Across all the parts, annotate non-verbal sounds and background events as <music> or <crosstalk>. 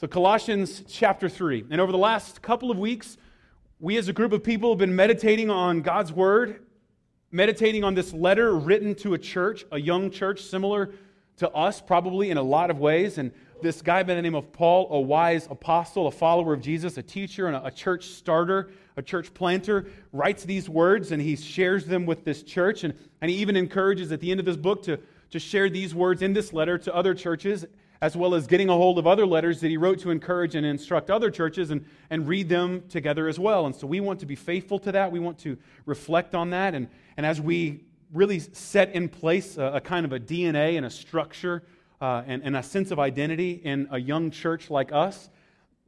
So, Colossians chapter 3. And over the last couple of weeks, we as a group of people have been meditating on God's Word, meditating on this letter written to a church, a young church similar to us, probably in a lot of ways. And this guy by the name of Paul, a wise apostle, a follower of Jesus, a teacher, and a church starter, a church planter, writes these words and he shares them with this church. And, and he even encourages at the end of this book to, to share these words in this letter to other churches as well as getting a hold of other letters that he wrote to encourage and instruct other churches and, and read them together as well. And so we want to be faithful to that. We want to reflect on that. And, and as we really set in place a, a kind of a DNA and a structure uh, and, and a sense of identity in a young church like us,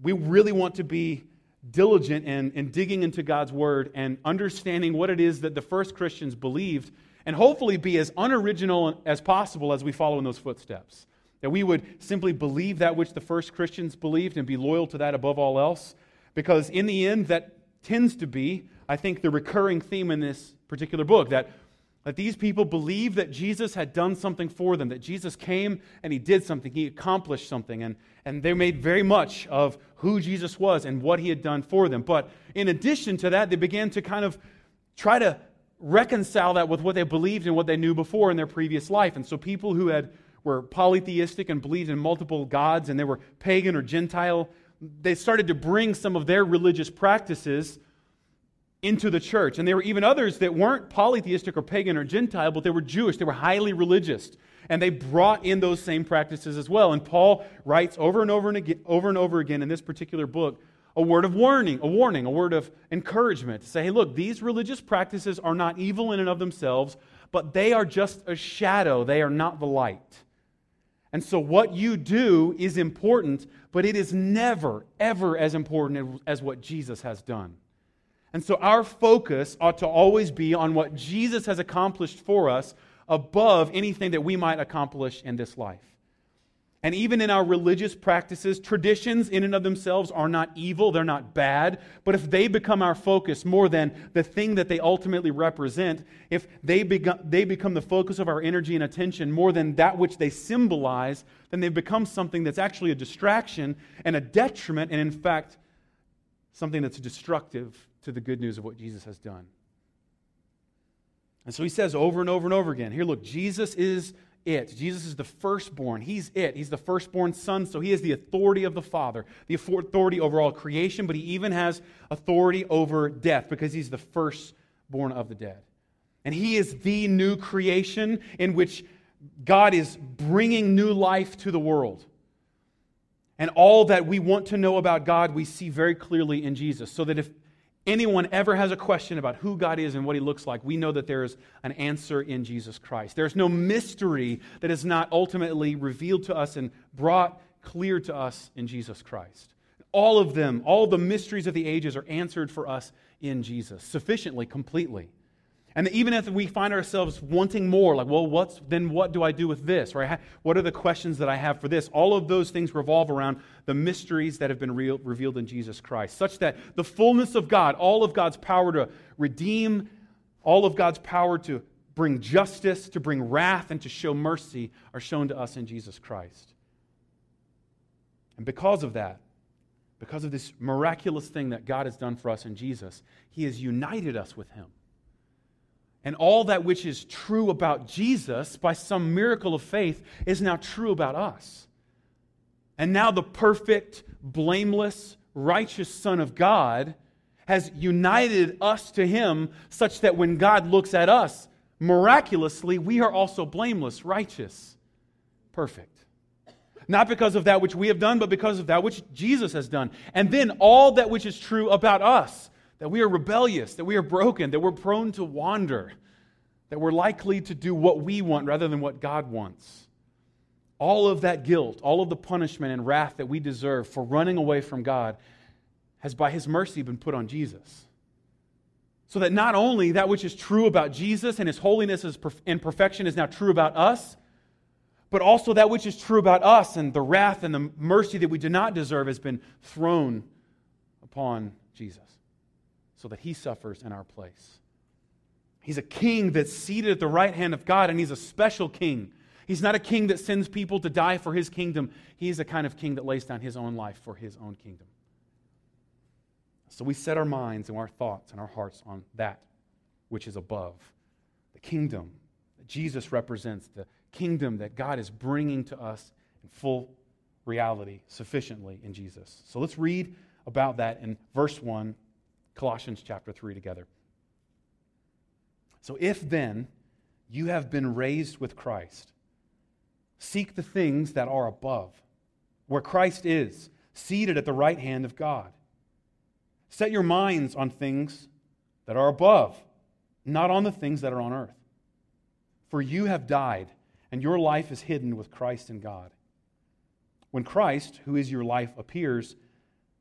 we really want to be diligent in, in digging into God's word and understanding what it is that the first Christians believed and hopefully be as unoriginal as possible as we follow in those footsteps. That we would simply believe that which the first Christians believed and be loyal to that above all else. Because in the end, that tends to be, I think, the recurring theme in this particular book that, that these people believed that Jesus had done something for them, that Jesus came and he did something, he accomplished something, and, and they made very much of who Jesus was and what he had done for them. But in addition to that, they began to kind of try to reconcile that with what they believed and what they knew before in their previous life. And so people who had were polytheistic and believed in multiple gods and they were pagan or Gentile, they started to bring some of their religious practices into the church. And there were even others that weren't polytheistic or pagan or Gentile, but they were Jewish. They were highly religious. And they brought in those same practices as well. And Paul writes over and over and again, over and over again in this particular book a word of warning, a warning, a word of encouragement to say, hey, look, these religious practices are not evil in and of themselves, but they are just a shadow. They are not the light. And so, what you do is important, but it is never, ever as important as what Jesus has done. And so, our focus ought to always be on what Jesus has accomplished for us above anything that we might accomplish in this life. And even in our religious practices, traditions in and of themselves are not evil, they're not bad. But if they become our focus more than the thing that they ultimately represent, if they, become, they become the focus of our energy and attention more than that which they symbolize, then they become something that's actually a distraction and a detriment, and in fact, something that's destructive to the good news of what Jesus has done. And so he says over and over and over again here, look, Jesus is it. Jesus is the firstborn. He's it. He's the firstborn son, so he has the authority of the Father, the authority over all creation, but he even has authority over death because he's the firstborn of the dead. And he is the new creation in which God is bringing new life to the world. And all that we want to know about God, we see very clearly in Jesus. So that if anyone ever has a question about who God is and what he looks like, we know that there is an answer in Jesus Christ. There's no mystery that is not ultimately revealed to us and brought clear to us in Jesus Christ. All of them, all the mysteries of the ages are answered for us in Jesus, sufficiently, completely. And even if we find ourselves wanting more, like, well, what's, then what do I do with this? Right? What are the questions that I have for this? All of those things revolve around the mysteries that have been revealed in Jesus Christ, such that the fullness of God, all of God's power to redeem, all of God's power to bring justice, to bring wrath, and to show mercy are shown to us in Jesus Christ. And because of that, because of this miraculous thing that God has done for us in Jesus, He has united us with Him and all that which is true about Jesus by some miracle of faith is now true about us. And now the perfect, blameless, righteous Son of God has united us to Him such that when God looks at us, miraculously, we are also blameless, righteous, perfect. Not because of that which we have done, but because of that which Jesus has done. And then all that which is true about us that we are rebellious, that we are broken, that we're prone to wander, that we're likely to do what we want rather than what God wants. All of that guilt, all of the punishment and wrath that we deserve for running away from God has by His mercy been put on Jesus. So that not only that which is true about Jesus and His holiness and perfection is now true about us, but also that which is true about us and the wrath and the mercy that we do not deserve has been thrown upon Jesus so that he suffers in our place. He's a king that's seated at the right hand of God, and he's a special king He's not a king that sends people to die for his kingdom. He's a kind of king that lays down his own life for his own kingdom. So we set our minds and our thoughts and our hearts on that which is above the kingdom that Jesus represents, the kingdom that God is bringing to us in full reality sufficiently in Jesus. So let's read about that in verse 1, Colossians chapter 3 together. So if then you have been raised with Christ, Seek the things that are above, where Christ is, seated at the right hand of God. Set your minds on things that are above, not on the things that are on earth. For you have died, and your life is hidden with Christ in God. When Christ, who is your life, appears,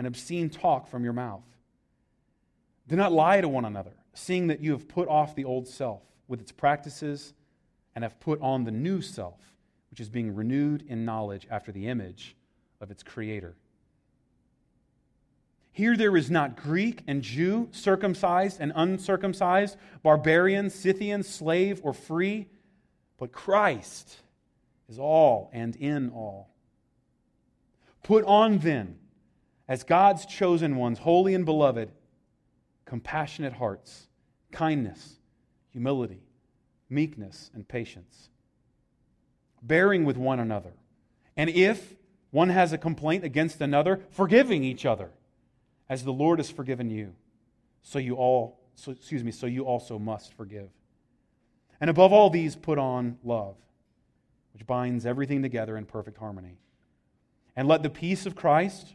and obscene talk from your mouth. Do not lie to one another, seeing that you have put off the old self with its practices and have put on the new self which is being renewed in knowledge after the image of its creator. Here there is not Greek and Jew, circumcised and uncircumcised, barbarian, Scythian, slave, or free, but Christ is all and in all. Put on then, as God's chosen ones, holy and beloved, compassionate hearts, kindness, humility, meekness, and patience bearing with one another. And if one has a complaint against another, forgiving each other, as the Lord has forgiven you. So you all, so, excuse me, so you also must forgive. And above all these, put on love, which binds everything together in perfect harmony. And let the peace of Christ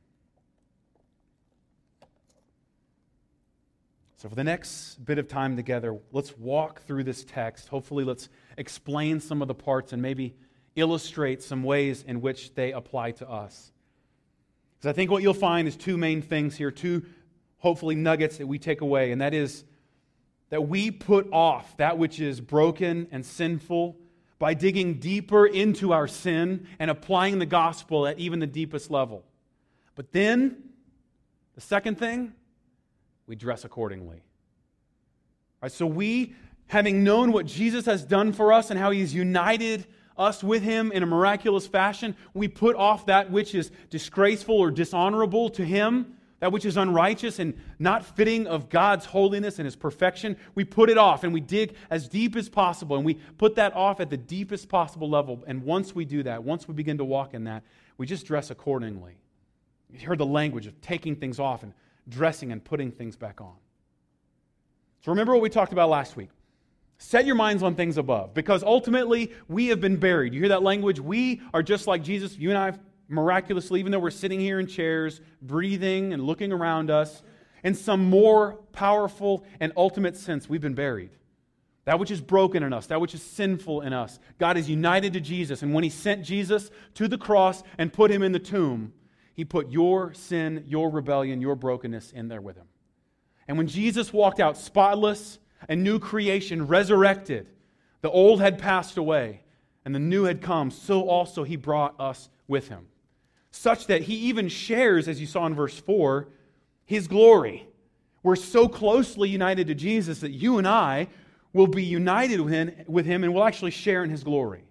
So, for the next bit of time together, let's walk through this text. Hopefully, let's explain some of the parts and maybe illustrate some ways in which they apply to us. Because I think what you'll find is two main things here, two hopefully nuggets that we take away, and that is that we put off that which is broken and sinful by digging deeper into our sin and applying the gospel at even the deepest level. But then, the second thing, we dress accordingly. Right, so we, having known what Jesus has done for us and how he's united us with him in a miraculous fashion, we put off that which is disgraceful or dishonorable to him, that which is unrighteous and not fitting of God's holiness and his perfection. We put it off and we dig as deep as possible and we put that off at the deepest possible level. And once we do that, once we begin to walk in that, we just dress accordingly. You heard the language of taking things off and dressing and putting things back on. So remember what we talked about last week. Set your minds on things above because ultimately we have been buried. You hear that language? We are just like Jesus. You and I, miraculously, even though we're sitting here in chairs, breathing and looking around us, in some more powerful and ultimate sense, we've been buried. That which is broken in us, that which is sinful in us, God is united to Jesus. And when He sent Jesus to the cross and put Him in the tomb, he put your sin, your rebellion, your brokenness in there with him. And when Jesus walked out spotless, a new creation, resurrected, the old had passed away and the new had come, so also he brought us with him. Such that he even shares, as you saw in verse 4, his glory. We're so closely united to Jesus that you and I will be united with him and will actually share in his glory.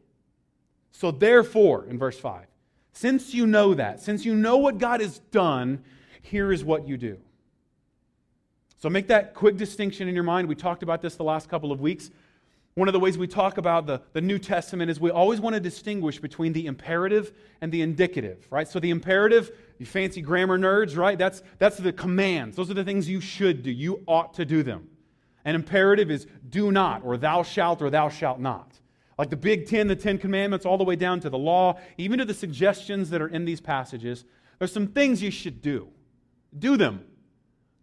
So, therefore, in verse 5, since you know that, since you know what God has done, here is what you do. So make that quick distinction in your mind. We talked about this the last couple of weeks. One of the ways we talk about the, the New Testament is we always want to distinguish between the imperative and the indicative, right? So the imperative, you fancy grammar nerds, right? That's, that's the commands. Those are the things you should do. You ought to do them. An imperative is do not, or thou shalt, or thou shalt not. Like the Big Ten, the Ten Commandments, all the way down to the law, even to the suggestions that are in these passages, there's some things you should do. Do them.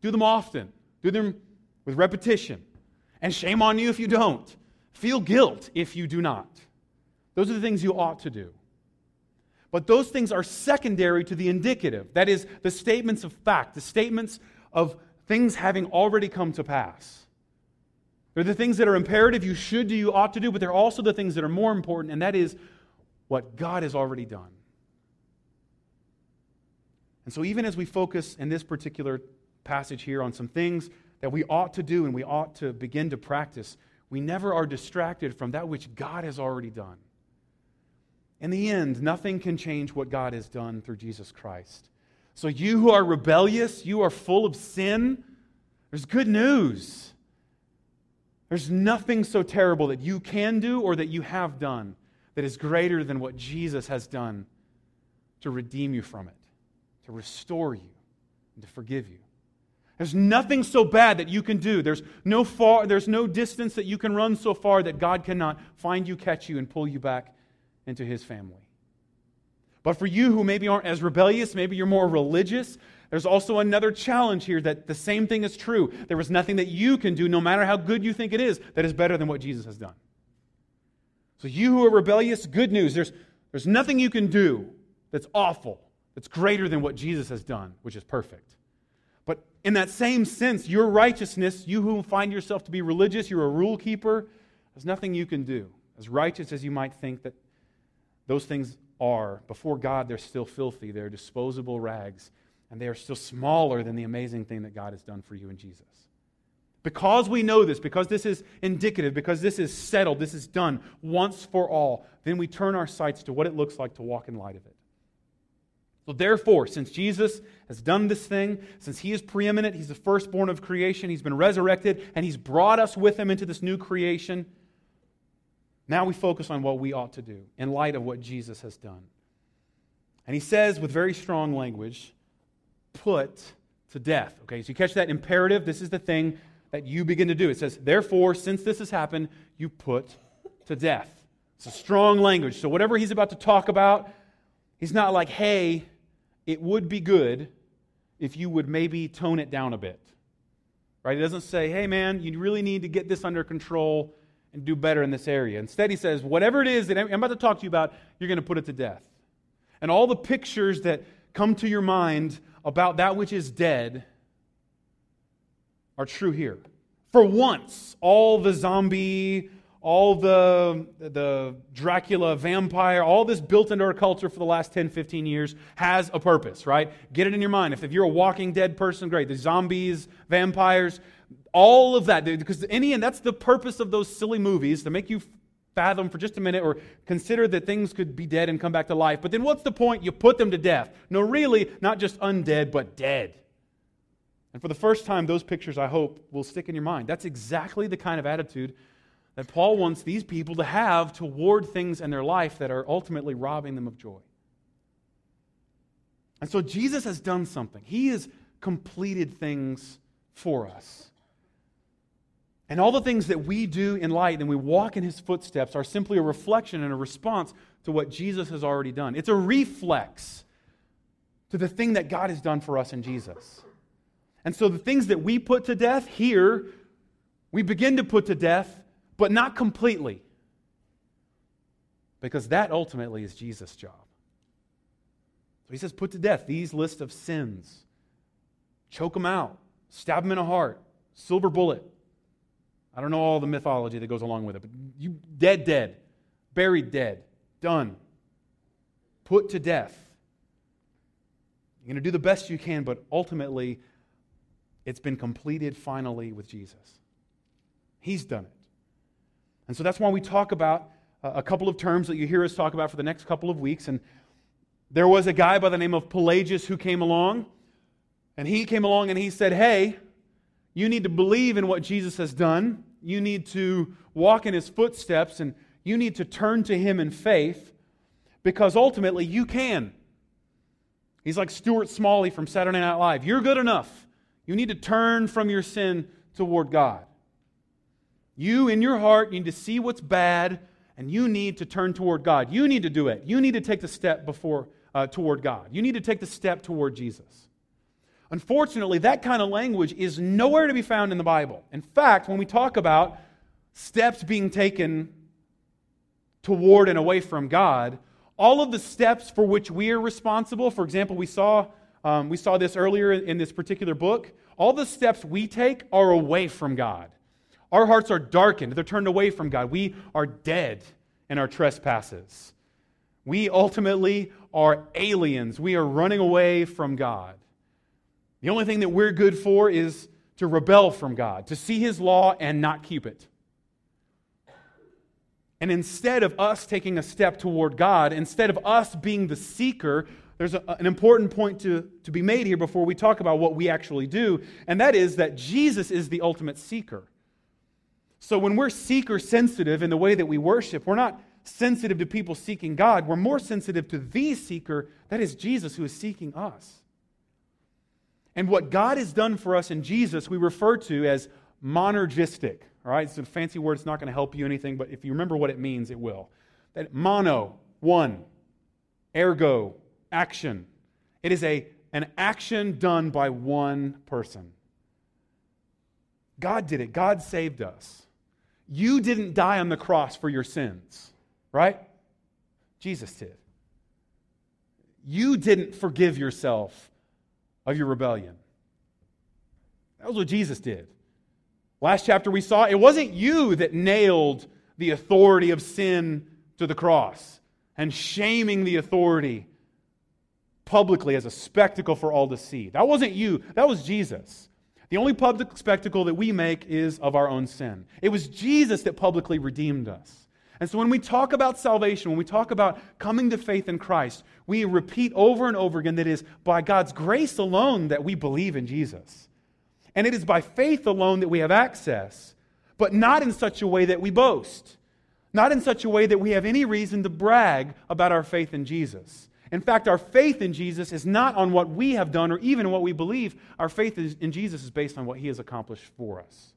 Do them often. Do them with repetition. And shame on you if you don't. Feel guilt if you do not. Those are the things you ought to do. But those things are secondary to the indicative. That is, the statements of fact, the statements of things having already come to pass. They're the things that are imperative, you should do, you ought to do, but they're also the things that are more important, and that is what God has already done. And so, even as we focus in this particular passage here on some things that we ought to do and we ought to begin to practice, we never are distracted from that which God has already done. In the end, nothing can change what God has done through Jesus Christ. So, you who are rebellious, you are full of sin, there's good news. There's nothing so terrible that you can do or that you have done that is greater than what Jesus has done to redeem you from it, to restore you, and to forgive you. There's nothing so bad that you can do. There's no, far, there's no distance that you can run so far that God cannot find you, catch you, and pull you back into his family. But for you who maybe aren't as rebellious, maybe you're more religious, there's also another challenge here that the same thing is true. There is nothing that you can do, no matter how good you think it is, that is better than what Jesus has done. So, you who are rebellious, good news. There's, there's nothing you can do that's awful, that's greater than what Jesus has done, which is perfect. But in that same sense, your righteousness, you who find yourself to be religious, you're a rule keeper, there's nothing you can do. As righteous as you might think that those things are, before God, they're still filthy. They're disposable rags, and they are still smaller than the amazing thing that God has done for you in Jesus. Because we know this, because this is indicative, because this is settled, this is done once for all, then we turn our sights to what it looks like to walk in light of it. So, therefore, since Jesus has done this thing, since he is preeminent, he's the firstborn of creation, he's been resurrected, and he's brought us with him into this new creation, now we focus on what we ought to do in light of what Jesus has done. And he says with very strong language, put to death. Okay, so you catch that imperative? This is the thing that you begin to do. It says, therefore, since this has happened, you put to death. It's a strong language. So, whatever he's about to talk about, he's not like, hey, it would be good if you would maybe tone it down a bit. Right? He doesn't say, hey, man, you really need to get this under control and do better in this area. Instead, he says, whatever it is that I'm about to talk to you about, you're going to put it to death. And all the pictures that come to your mind about that which is dead are true here. For once, all the zombie, all the, the Dracula vampire, all this built into our culture for the last 10, 15 years has a purpose, right? Get it in your mind. If, if you're a walking dead person, great. The zombies, vampires, all of that. Because any, and that's the purpose of those silly movies to make you fathom for just a minute or consider that things could be dead and come back to life. But then what's the point? You put them to death. No, really, not just undead, but dead. And for the first time, those pictures, I hope, will stick in your mind. That's exactly the kind of attitude that Paul wants these people to have toward things in their life that are ultimately robbing them of joy. And so Jesus has done something, He has completed things for us. And all the things that we do in light and we walk in his footsteps are simply a reflection and a response to what Jesus has already done. It's a reflex to the thing that God has done for us in Jesus. And so the things that we put to death here, we begin to put to death, but not completely. Because that ultimately is Jesus' job. So he says, put to death these list of sins. Choke them out. Stab them in the heart. Silver bullet. I don't know all the mythology that goes along with it, but you dead, dead, buried dead, done, put to death. You're going to do the best you can, but ultimately, it's been completed finally with Jesus. He's done it. And so that's why we talk about uh, a couple of terms that you hear us talk about for the next couple of weeks. And there was a guy by the name of Pelagius who came along, and he came along and he said, Hey, you need to believe in what Jesus has done You need to walk in his footsteps and you need to turn to him in faith because ultimately you can. He's like Stuart Smalley from Saturday Night Live. You're good enough. You need to turn from your sin toward God. You, in your heart, you need to see what's bad and you need to turn toward God. You need to do it. You need to take the step before uh, toward God. You need to take the step toward Jesus. Unfortunately, that kind of language is nowhere to be found in the Bible. In fact, when we talk about steps being taken toward and away from God, all of the steps for which we are responsible, for example, we saw, um, we saw this earlier in this particular book, all the steps we take are away from God. Our hearts are darkened, they're turned away from God. We are dead in our trespasses. We ultimately are aliens. We are running away from God. The only thing that we're good for is to rebel from God, to see His law and not keep it. And instead of us taking a step toward God, instead of us being the seeker, there's a, an important point to, to be made here before we talk about what we actually do, and that is that Jesus is the ultimate seeker. So when we're seeker sensitive in the way that we worship, we're not sensitive to people seeking God. We're more sensitive to the seeker, that is Jesus, who is seeking us. And what God has done for us in Jesus, we refer to as monergistic. All right, it's a fancy word, it's not going to help you anything, but if you remember what it means, it will. That mono, one, ergo, action. It is a, an action done by one person. God did it, God saved us. You didn't die on the cross for your sins, right? Jesus did. You didn't forgive yourself of your rebellion. That was what Jesus did. Last chapter we saw it wasn't you that nailed the authority of sin to the cross and shaming the authority publicly as a spectacle for all to see. That wasn't you, that was Jesus. The only public spectacle that we make is of our own sin. It was Jesus that publicly redeemed us. And so when we talk about salvation, when we talk about coming to faith in Christ, we repeat over and over again that it is by God's grace alone that we believe in Jesus. And it is by faith alone that we have access, but not in such a way that we boast, not in such a way that we have any reason to brag about our faith in Jesus. In fact, our faith in Jesus is not on what we have done or even what we believe. Our faith in Jesus is based on what he has accomplished for us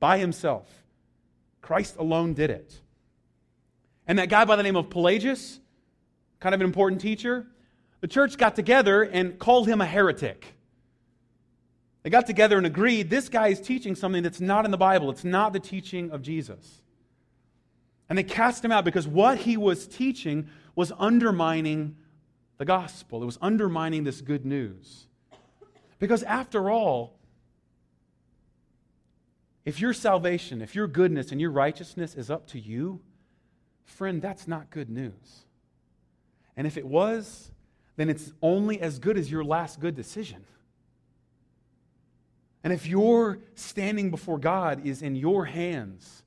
by himself. Christ alone did it. And that guy by the name of Pelagius, kind of an important teacher, the church got together and called him a heretic. They got together and agreed this guy is teaching something that's not in the Bible, it's not the teaching of Jesus. And they cast him out because what he was teaching was undermining the gospel. It was undermining this good news. Because after all, if your salvation, if your goodness and your righteousness is up to you, friend, that's not good news. And if it was, then it's only as good as your last good decision. And if your standing before God is in your hands,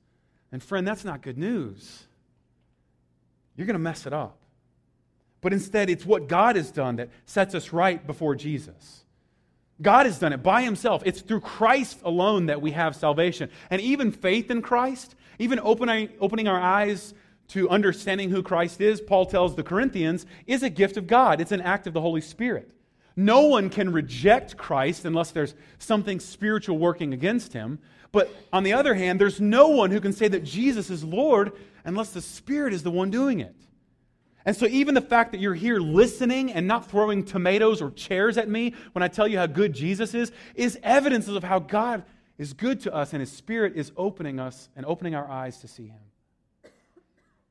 and friend, that's not good news. You're going to mess it up. But instead, it's what God has done that sets us right before Jesus. God has done it by himself. It's through Christ alone that we have salvation. And even faith in Christ, even opening, opening our eyes to understanding who Christ is, Paul tells the Corinthians, is a gift of God. It's an act of the Holy Spirit. No one can reject Christ unless there's something spiritual working against him. But on the other hand, there's no one who can say that Jesus is Lord unless the Spirit is the one doing it. And so, even the fact that you're here listening and not throwing tomatoes or chairs at me when I tell you how good Jesus is, is evidence of how God is good to us and His Spirit is opening us and opening our eyes to see Him.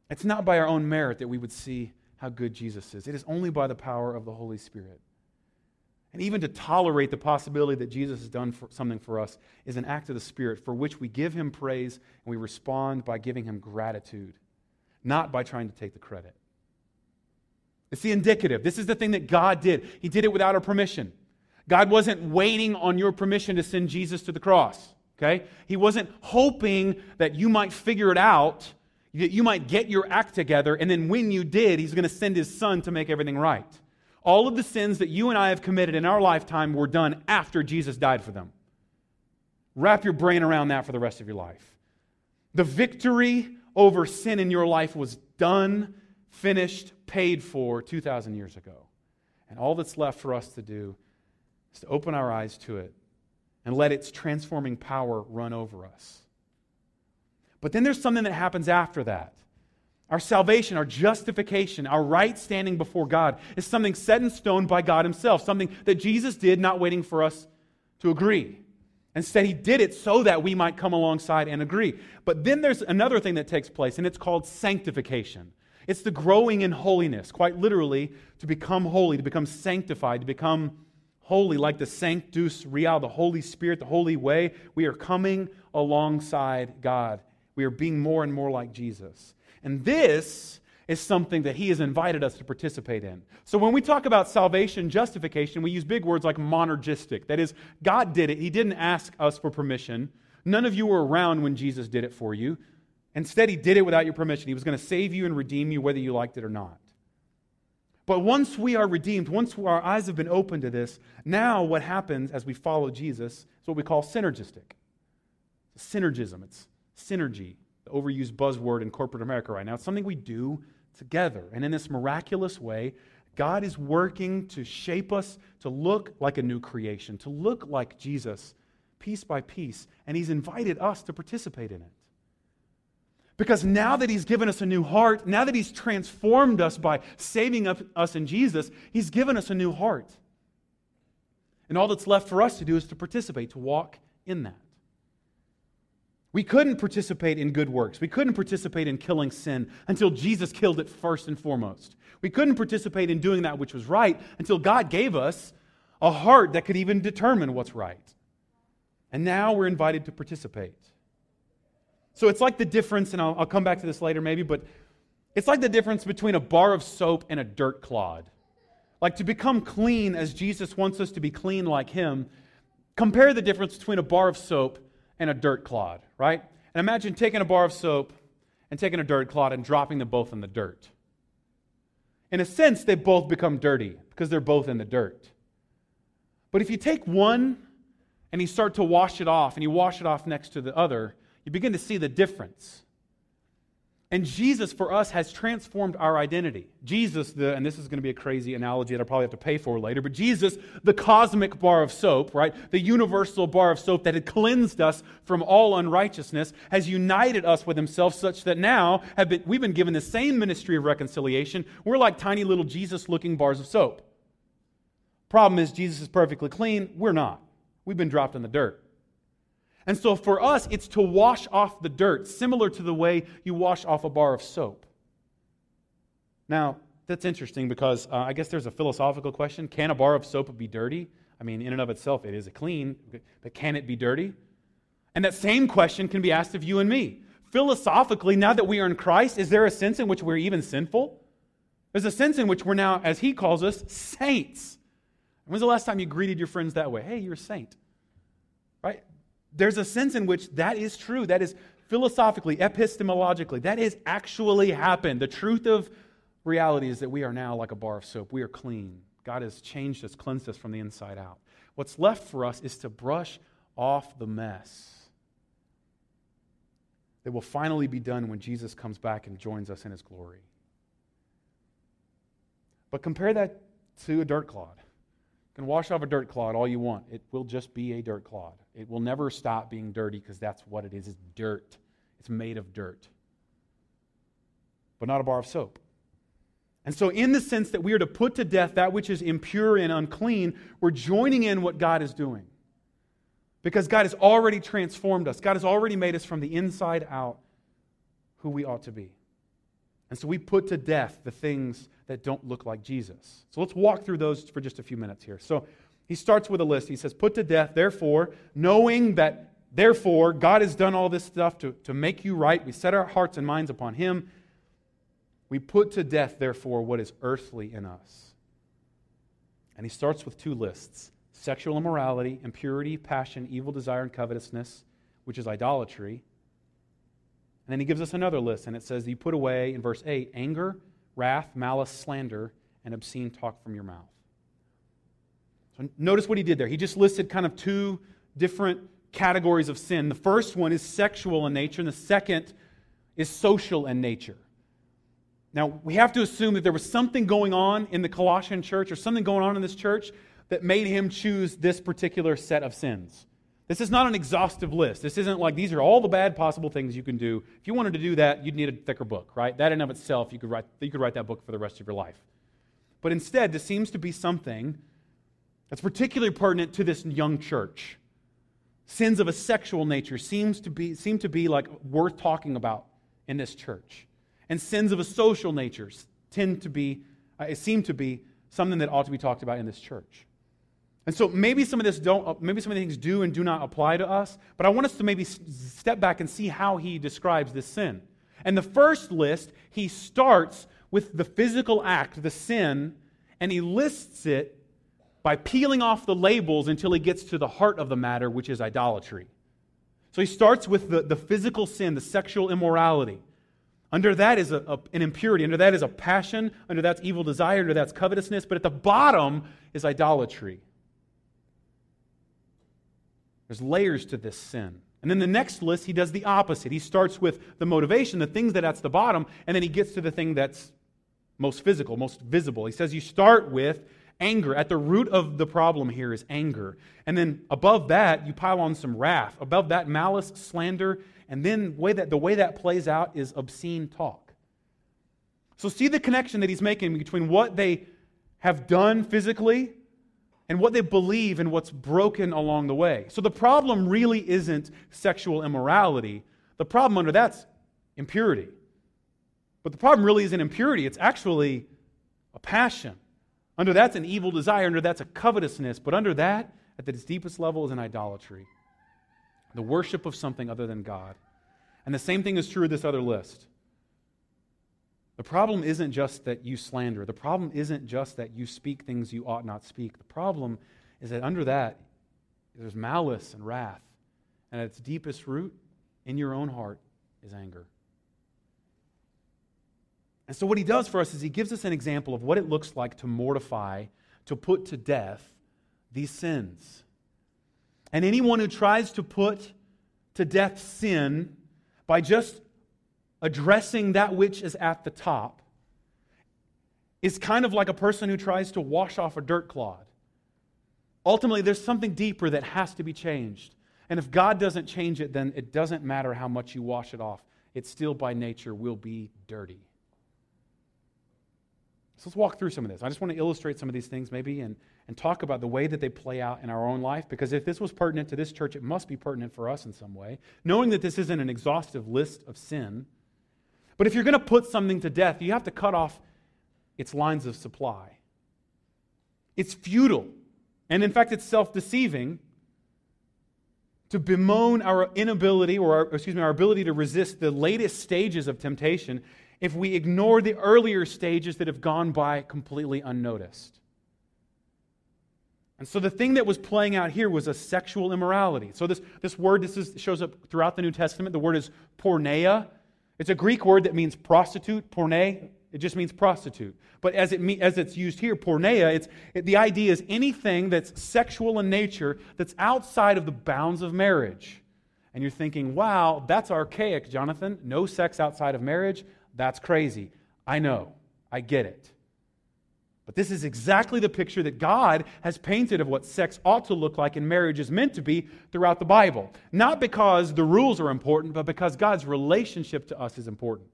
It's not by our own merit that we would see how good Jesus is, it is only by the power of the Holy Spirit. And even to tolerate the possibility that Jesus has done for something for us is an act of the Spirit for which we give Him praise and we respond by giving Him gratitude, not by trying to take the credit. It's the indicative. This is the thing that God did. He did it without our permission. God wasn't waiting on your permission to send Jesus to the cross. Okay? He wasn't hoping that you might figure it out, that you might get your act together, and then when you did, He's going to send His Son to make everything right. All of the sins that you and I have committed in our lifetime were done after Jesus died for them. Wrap your brain around that for the rest of your life. The victory over sin in your life was done, finished, paid for 2,000 years ago. And all that's left for us to do is to open our eyes to it and let its transforming power run over us. But then there's something that happens after that. Our salvation, our justification, our right standing before God is something set in stone by God Himself, something that Jesus did, not waiting for us to agree. Instead, He did it so that we might come alongside and agree. But then there's another thing that takes place, and it's called sanctification. It's the growing in holiness, quite literally, to become holy, to become sanctified, to become holy, like the Sanctus Real, the Holy Spirit, the holy way. We are coming alongside God. We are being more and more like Jesus. And this is something that he has invited us to participate in. So when we talk about salvation, justification, we use big words like monergistic. That is, God did it. He didn't ask us for permission. None of you were around when Jesus did it for you. Instead, he did it without your permission. He was going to save you and redeem you whether you liked it or not. But once we are redeemed, once our eyes have been opened to this, now what happens as we follow Jesus is what we call synergistic. Synergism, it's synergy, the overused buzzword in corporate America right now. It's something we do together. And in this miraculous way, God is working to shape us to look like a new creation, to look like Jesus piece by piece. And He's invited us to participate in it. Because now that He's given us a new heart, now that He's transformed us by saving us in Jesus, He's given us a new heart. And all that's left for us to do is to participate, to walk in that. We couldn't participate in good works. We couldn't participate in killing sin until Jesus killed it first and foremost. We couldn't participate in doing that which was right until God gave us a heart that could even determine what's right. And now we're invited to participate. So it's like the difference, and I'll, I'll come back to this later maybe, but it's like the difference between a bar of soap and a dirt clod. Like to become clean as Jesus wants us to be clean like Him, compare the difference between a bar of soap and a dirt clod, right? And imagine taking a bar of soap and taking a dirt clod and dropping them both in the dirt. In a sense, they both become dirty because they're both in the dirt. But if you take one and you start to wash it off and you wash it off next to the other, you begin to see the difference. And Jesus, for us, has transformed our identity. Jesus, the, and this is going to be a crazy analogy that I'll probably have to pay for later, but Jesus, the cosmic bar of soap, right? The universal bar of soap that had cleansed us from all unrighteousness, has united us with himself such that now have been, we've been given the same ministry of reconciliation. We're like tiny little Jesus looking bars of soap. Problem is, Jesus is perfectly clean. We're not. We've been dropped in the dirt. And so for us, it's to wash off the dirt, similar to the way you wash off a bar of soap. Now, that's interesting because uh, I guess there's a philosophical question. Can a bar of soap be dirty? I mean, in and of itself, it is a clean, but can it be dirty? And that same question can be asked of you and me. Philosophically, now that we are in Christ, is there a sense in which we're even sinful? There's a sense in which we're now, as he calls us, saints. When's the last time you greeted your friends that way? Hey, you're a saint. There's a sense in which that is true. That is philosophically, epistemologically, that has actually happened. The truth of reality is that we are now like a bar of soap. We are clean. God has changed us, cleansed us from the inside out. What's left for us is to brush off the mess that will finally be done when Jesus comes back and joins us in his glory. But compare that to a dirt clod You can wash off a dirt clod all you want. It will just be a dirt clod. It will never stop being dirty because that's what it is. It's dirt. It's made of dirt. But not a bar of soap. And so, in the sense that we are to put to death that which is impure and unclean, we're joining in what God is doing. Because God has already transformed us, God has already made us from the inside out who we ought to be. And so we put to death the things that don't look like Jesus. So let's walk through those for just a few minutes here. So he starts with a list. He says, Put to death, therefore, knowing that, therefore, God has done all this stuff to, to make you right. We set our hearts and minds upon him. We put to death, therefore, what is earthly in us. And he starts with two lists sexual immorality, impurity, passion, evil desire, and covetousness, which is idolatry. And then he gives us another list, and it says, You put away, in verse 8, anger, wrath, malice, slander, and obscene talk from your mouth. So notice what he did there. He just listed kind of two different categories of sin. The first one is sexual in nature, and the second is social in nature. Now, we have to assume that there was something going on in the Colossian church or something going on in this church that made him choose this particular set of sins. This is not an exhaustive list. This isn't like these are all the bad possible things you can do. If you wanted to do that, you'd need a thicker book, right? That in of itself, you could write, you could write that book for the rest of your life. But instead, this seems to be something that's particularly pertinent to this young church. Sins of a sexual nature seems to be, seem to be like worth talking about in this church and sins of a social nature tend to be, uh, seem to be something that ought to be talked about in this church. And so maybe some of this don't, uh, maybe some of the things do and do not apply to us, but I want us to maybe step back and see how he describes this sin. And the first list, he starts with the physical act, the sin, and he lists it by peeling off the labels until he gets to the heart of the matter, which is idolatry. So he starts with the, the physical sin, the sexual immorality. Under that is a, a, an impurity. Under that is a passion. Under that's evil desire. Under that's covetousness. But at the bottom is idolatry. There's layers to this sin. And then the next list, he does the opposite. He starts with the motivation, the things that that's the bottom, and then he gets to the thing that's most physical, most visible. He says you start with anger. At the root of the problem here is anger. And then above that, you pile on some wrath. Above that, malice, slander, and then way that, the way that plays out is obscene talk. So see the connection that he's making between what they have done physically and what they believe and what's broken along the way. So the problem really isn't sexual immorality. The problem under that's impurity. But the problem really isn't impurity, it's actually a passion. Under that's an evil desire, under that's a covetousness, but under that, at its deepest level, is an idolatry the worship of something other than God. And the same thing is true of this other list. The problem isn't just that you slander. The problem isn't just that you speak things you ought not speak. The problem is that under that, there's malice and wrath. And at its deepest root, in your own heart, is anger. And so, what he does for us is he gives us an example of what it looks like to mortify, to put to death these sins. And anyone who tries to put to death sin by just addressing that which is at the top is kind of like a person who tries to wash off a dirt clod. Ultimately, there's something deeper that has to be changed. And if God doesn't change it, then it doesn't matter how much you wash it off. It still, by nature, will be dirty. So let's walk through some of this. I just want to illustrate some of these things, maybe, and, and talk about the way that they play out in our own life. Because if this was pertinent to this church, it must be pertinent for us in some way. Knowing that this isn't an exhaustive list of sin. But if you're going to put something to death, you have to cut off its lines of supply. It's futile. And in fact, it's self deceiving to bemoan our inability, or our, excuse me, our ability to resist the latest stages of temptation if we ignore the earlier stages that have gone by completely unnoticed. And so the thing that was playing out here was a sexual immorality. So this, this word this is, shows up throughout the New Testament. The word is porneia. It's a Greek word that means prostitute, porne. It just means prostitute. But as, it, as it's used here, porneia, it's, it, the idea is anything that's sexual in nature that's outside of the bounds of marriage. And you're thinking, wow, that's archaic, Jonathan. No sex outside of marriage. That's crazy. I know. I get it. But this is exactly the picture that God has painted of what sex ought to look like and marriage is meant to be throughout the Bible. Not because the rules are important, but because God's relationship to us is important.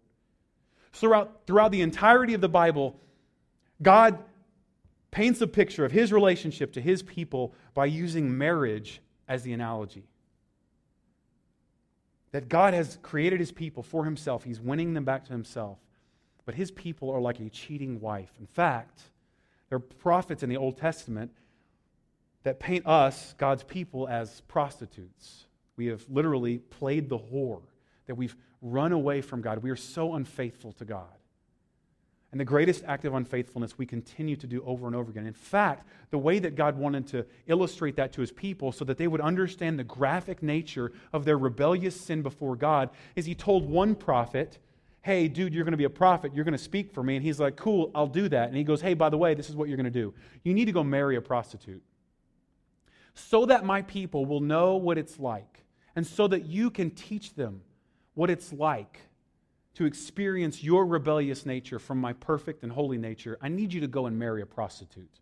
Throughout, throughout the entirety of the Bible, God paints a picture of his relationship to his people by using marriage as the analogy that God has created his people for himself. He's winning them back to himself. But his people are like a cheating wife. In fact, there are prophets in the Old Testament that paint us, God's people, as prostitutes. We have literally played the whore, that we've run away from God. We are so unfaithful to God. And the greatest act of unfaithfulness we continue to do over and over again. In fact, the way that God wanted to illustrate that to his people so that they would understand the graphic nature of their rebellious sin before God is he told one prophet, Hey, dude, you're going to be a prophet. You're going to speak for me. And he's like, Cool, I'll do that. And he goes, Hey, by the way, this is what you're going to do. You need to go marry a prostitute. so that my people will know what it's like, and so that you can teach them what it's like to experience your rebellious nature from my perfect and holy nature, I need you to go and marry a prostitute.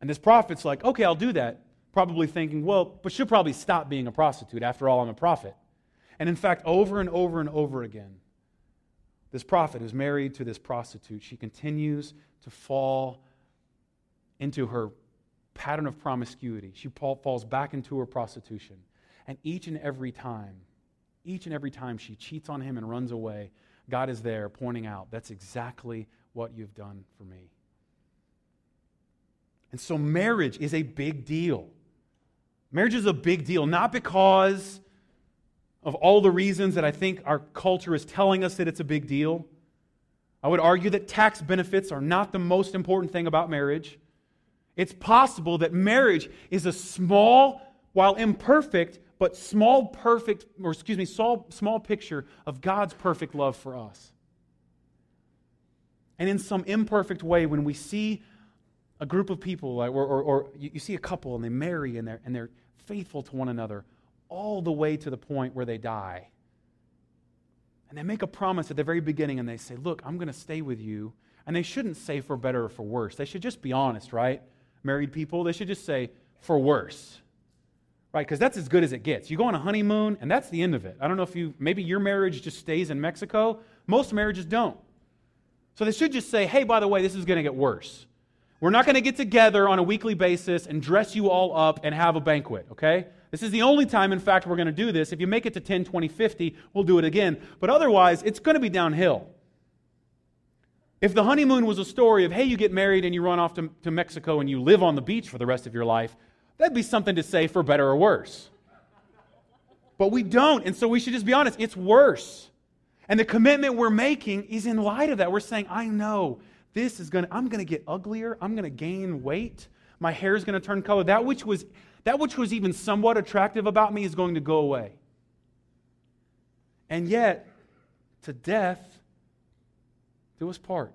And this prophet's like, okay, I'll do that. Probably thinking, well, but she'll probably stop being a prostitute. After all, I'm a prophet. And in fact, over and over and over again, this prophet is married to this prostitute. She continues to fall into her pattern of promiscuity. She falls back into her prostitution. And each and every time, each and every time she cheats on him and runs away, God is there pointing out, that's exactly what you've done for me. And so marriage is a big deal. Marriage is a big deal, not because of all the reasons that I think our culture is telling us that it's a big deal. I would argue that tax benefits are not the most important thing about marriage. It's possible that marriage is a small, while imperfect, but small, perfect, or excuse me, small, small picture of God's perfect love for us. And in some imperfect way, when we see a group of people, or, or, or you see a couple and they marry and they're, and they're faithful to one another all the way to the point where they die. And they make a promise at the very beginning and they say, Look, I'm going to stay with you. And they shouldn't say for better or for worse. They should just be honest, right? Married people, they should just say for worse right? Because that's as good as it gets. You go on a honeymoon, and that's the end of it. I don't know if you, maybe your marriage just stays in Mexico. Most marriages don't. So they should just say, hey, by the way, this is going to get worse. We're not going to get together on a weekly basis and dress you all up and have a banquet, okay? This is the only time, in fact, we're going to do this. If you make it to 10, 20, 50, we'll do it again. But otherwise, it's going to be downhill. If the honeymoon was a story of, hey, you get married and you run off to, to Mexico and you live on the beach for the rest of your life, That'd be something to say for better or worse. But we don't, and so we should just be honest. It's worse. And the commitment we're making is in light of that. We're saying, I know this is going to, I'm going to get uglier. I'm going to gain weight. My hair is going to turn color. That which was, that which was even somewhat attractive about me is going to go away. And yet, to death do us part.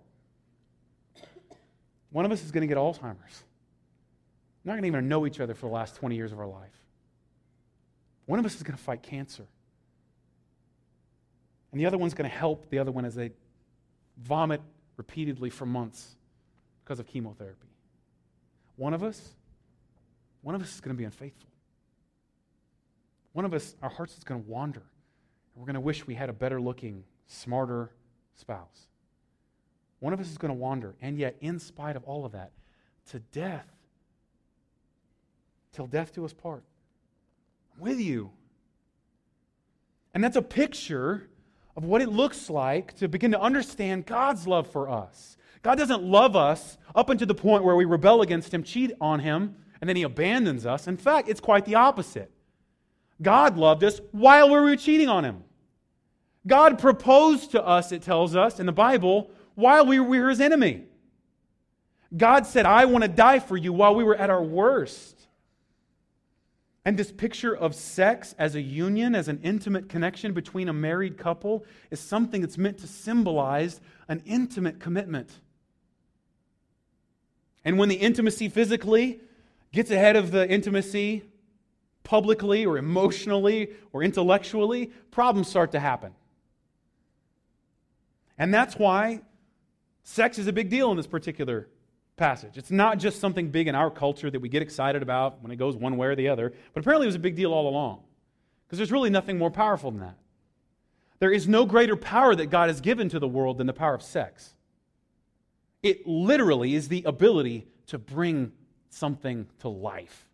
One of us is going to get Alzheimer's. Not going to even know each other for the last 20 years of our life. One of us is going to fight cancer. And the other one's going to help the other one as they vomit repeatedly for months because of chemotherapy. One of us, one of us is going to be unfaithful. One of us, our hearts is going to wander. And we're going to wish we had a better looking, smarter spouse. One of us is going to wander. And yet, in spite of all of that, to death, till death do us part. I'm with you. And that's a picture of what it looks like to begin to understand God's love for us. God doesn't love us up until the point where we rebel against Him, cheat on Him, and then He abandons us. In fact, it's quite the opposite. God loved us while we were cheating on Him. God proposed to us, it tells us in the Bible, while we were His enemy. God said, I want to die for you while we were at our worst. And this picture of sex as a union, as an intimate connection between a married couple, is something that's meant to symbolize an intimate commitment. And when the intimacy physically gets ahead of the intimacy publicly or emotionally or intellectually, problems start to happen. And that's why sex is a big deal in this particular passage. It's not just something big in our culture that we get excited about when it goes one way or the other, but apparently it was a big deal all along. Because there's really nothing more powerful than that. There is no greater power that God has given to the world than the power of sex. It literally is the ability to bring something to life.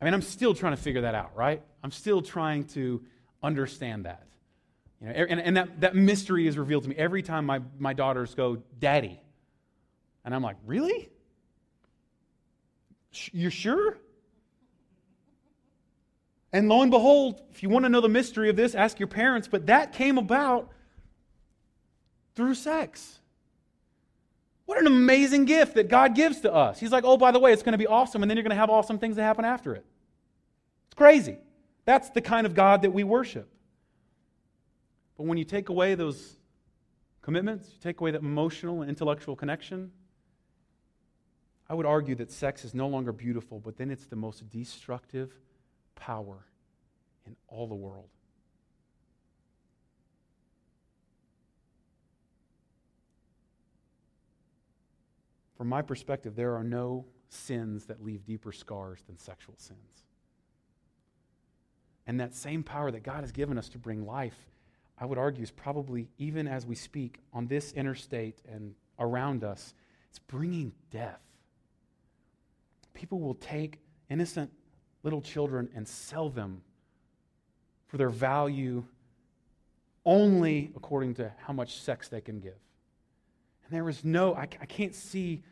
I mean, I'm still trying to figure that out, right? I'm still trying to understand that. You know, and, and that, that mystery is revealed to me every time my, my daughters go, Daddy. And I'm like, Really? You're sure? And lo and behold, if you want to know the mystery of this, ask your parents. But that came about through sex. What an amazing gift that God gives to us. He's like, oh, by the way, it's going to be awesome, and then you're going to have awesome things that happen after it. It's crazy. That's the kind of God that we worship. But when you take away those commitments, you take away that emotional and intellectual connection, I would argue that sex is no longer beautiful, but then it's the most destructive power in all the world. From my perspective, there are no sins that leave deeper scars than sexual sins. And that same power that God has given us to bring life, I would argue, is probably, even as we speak on this interstate and around us, it's bringing death. People will take innocent little children and sell them for their value only according to how much sex they can give. And there is no, I, I can't see,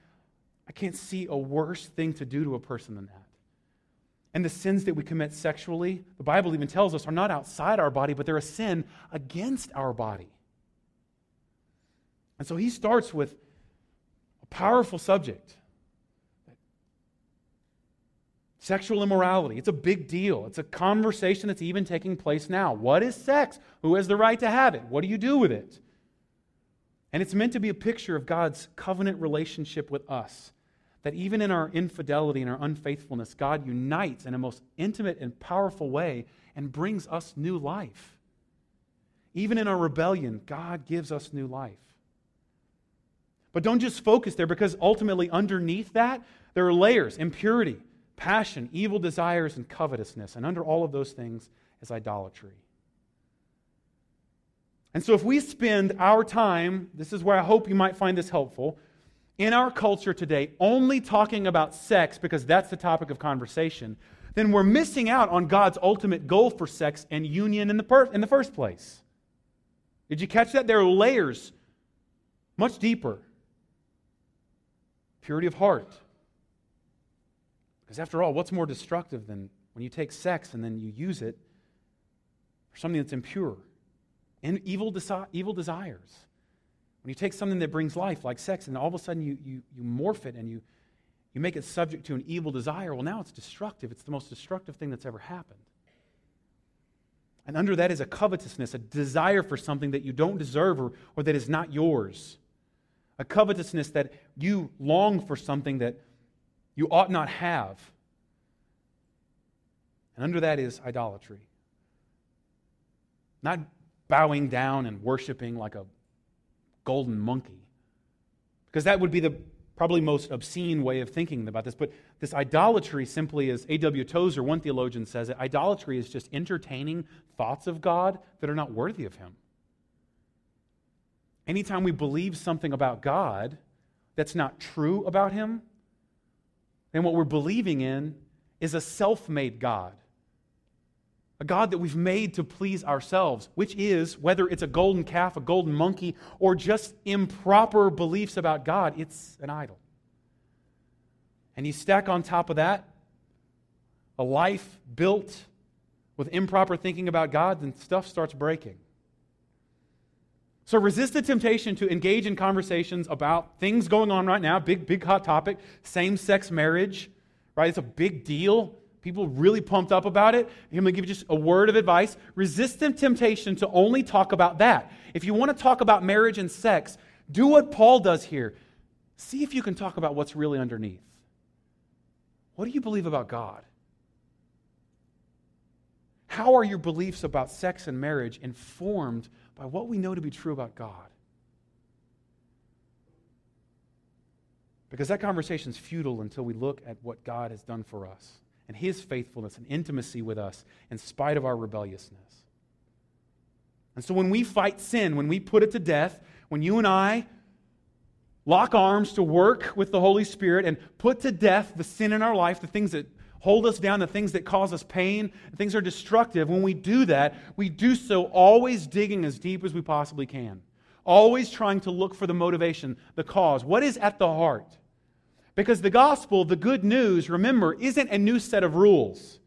I can't see a worse thing to do to a person than that. And the sins that we commit sexually, the Bible even tells us, are not outside our body, but they're a sin against our body. And so he starts with a powerful subject sexual immorality. It's a big deal. It's a conversation that's even taking place now. What is sex? Who has the right to have it? What do you do with it? And it's meant to be a picture of God's covenant relationship with us that even in our infidelity and our unfaithfulness, God unites in a most intimate and powerful way and brings us new life. Even in our rebellion, God gives us new life. But don't just focus there because ultimately, underneath that, there are layers impurity, passion, evil desires, and covetousness. And under all of those things is idolatry. And so, if we spend our time, this is where I hope you might find this helpful in our culture today only talking about sex because that's the topic of conversation, then we're missing out on God's ultimate goal for sex and union in the, per- in the first place. Did you catch that? There are layers much deeper. Purity of heart. Because after all, what's more destructive than when you take sex and then you use it for something that's impure? And evil, desi- evil desires. When you take something that brings life, like sex, and all of a sudden you, you, you morph it and you, you make it subject to an evil desire, well, now it's destructive. It's the most destructive thing that's ever happened. And under that is a covetousness, a desire for something that you don't deserve or, or that is not yours. A covetousness that you long for something that you ought not have. And under that is idolatry. Not bowing down and worshiping like a golden monkey. Because that would be the probably most obscene way of thinking about this. But this idolatry simply is, A.W. Tozer, one theologian, says it idolatry is just entertaining thoughts of God that are not worthy of Him. Anytime we believe something about God that's not true about Him, then what we're believing in is a self made God a God that we've made to please ourselves, which is, whether it's a golden calf, a golden monkey, or just improper beliefs about God, it's an idol. And you stack on top of that a life built with improper thinking about God, then stuff starts breaking. So resist the temptation to engage in conversations about things going on right now, big, big hot topic, same sex marriage, right? It's a big deal. People really pumped up about it. I'm going to give you just a word of advice. Resist the temptation to only talk about that. If you want to talk about marriage and sex, do what Paul does here. See if you can talk about what's really underneath. What do you believe about God? How are your beliefs about sex and marriage informed by what we know to be true about God? Because that conversation is futile until we look at what God has done for us and his faithfulness and intimacy with us in spite of our rebelliousness. And so when we fight sin, when we put it to death, when you and I lock arms to work with the Holy Spirit and put to death the sin in our life, the things that hold us down, the things that cause us pain, things that are destructive, when we do that, we do so always digging as deep as we possibly can. Always trying to look for the motivation, the cause. What is at the heart? Because the gospel, the good news, remember, isn't a new set of rules.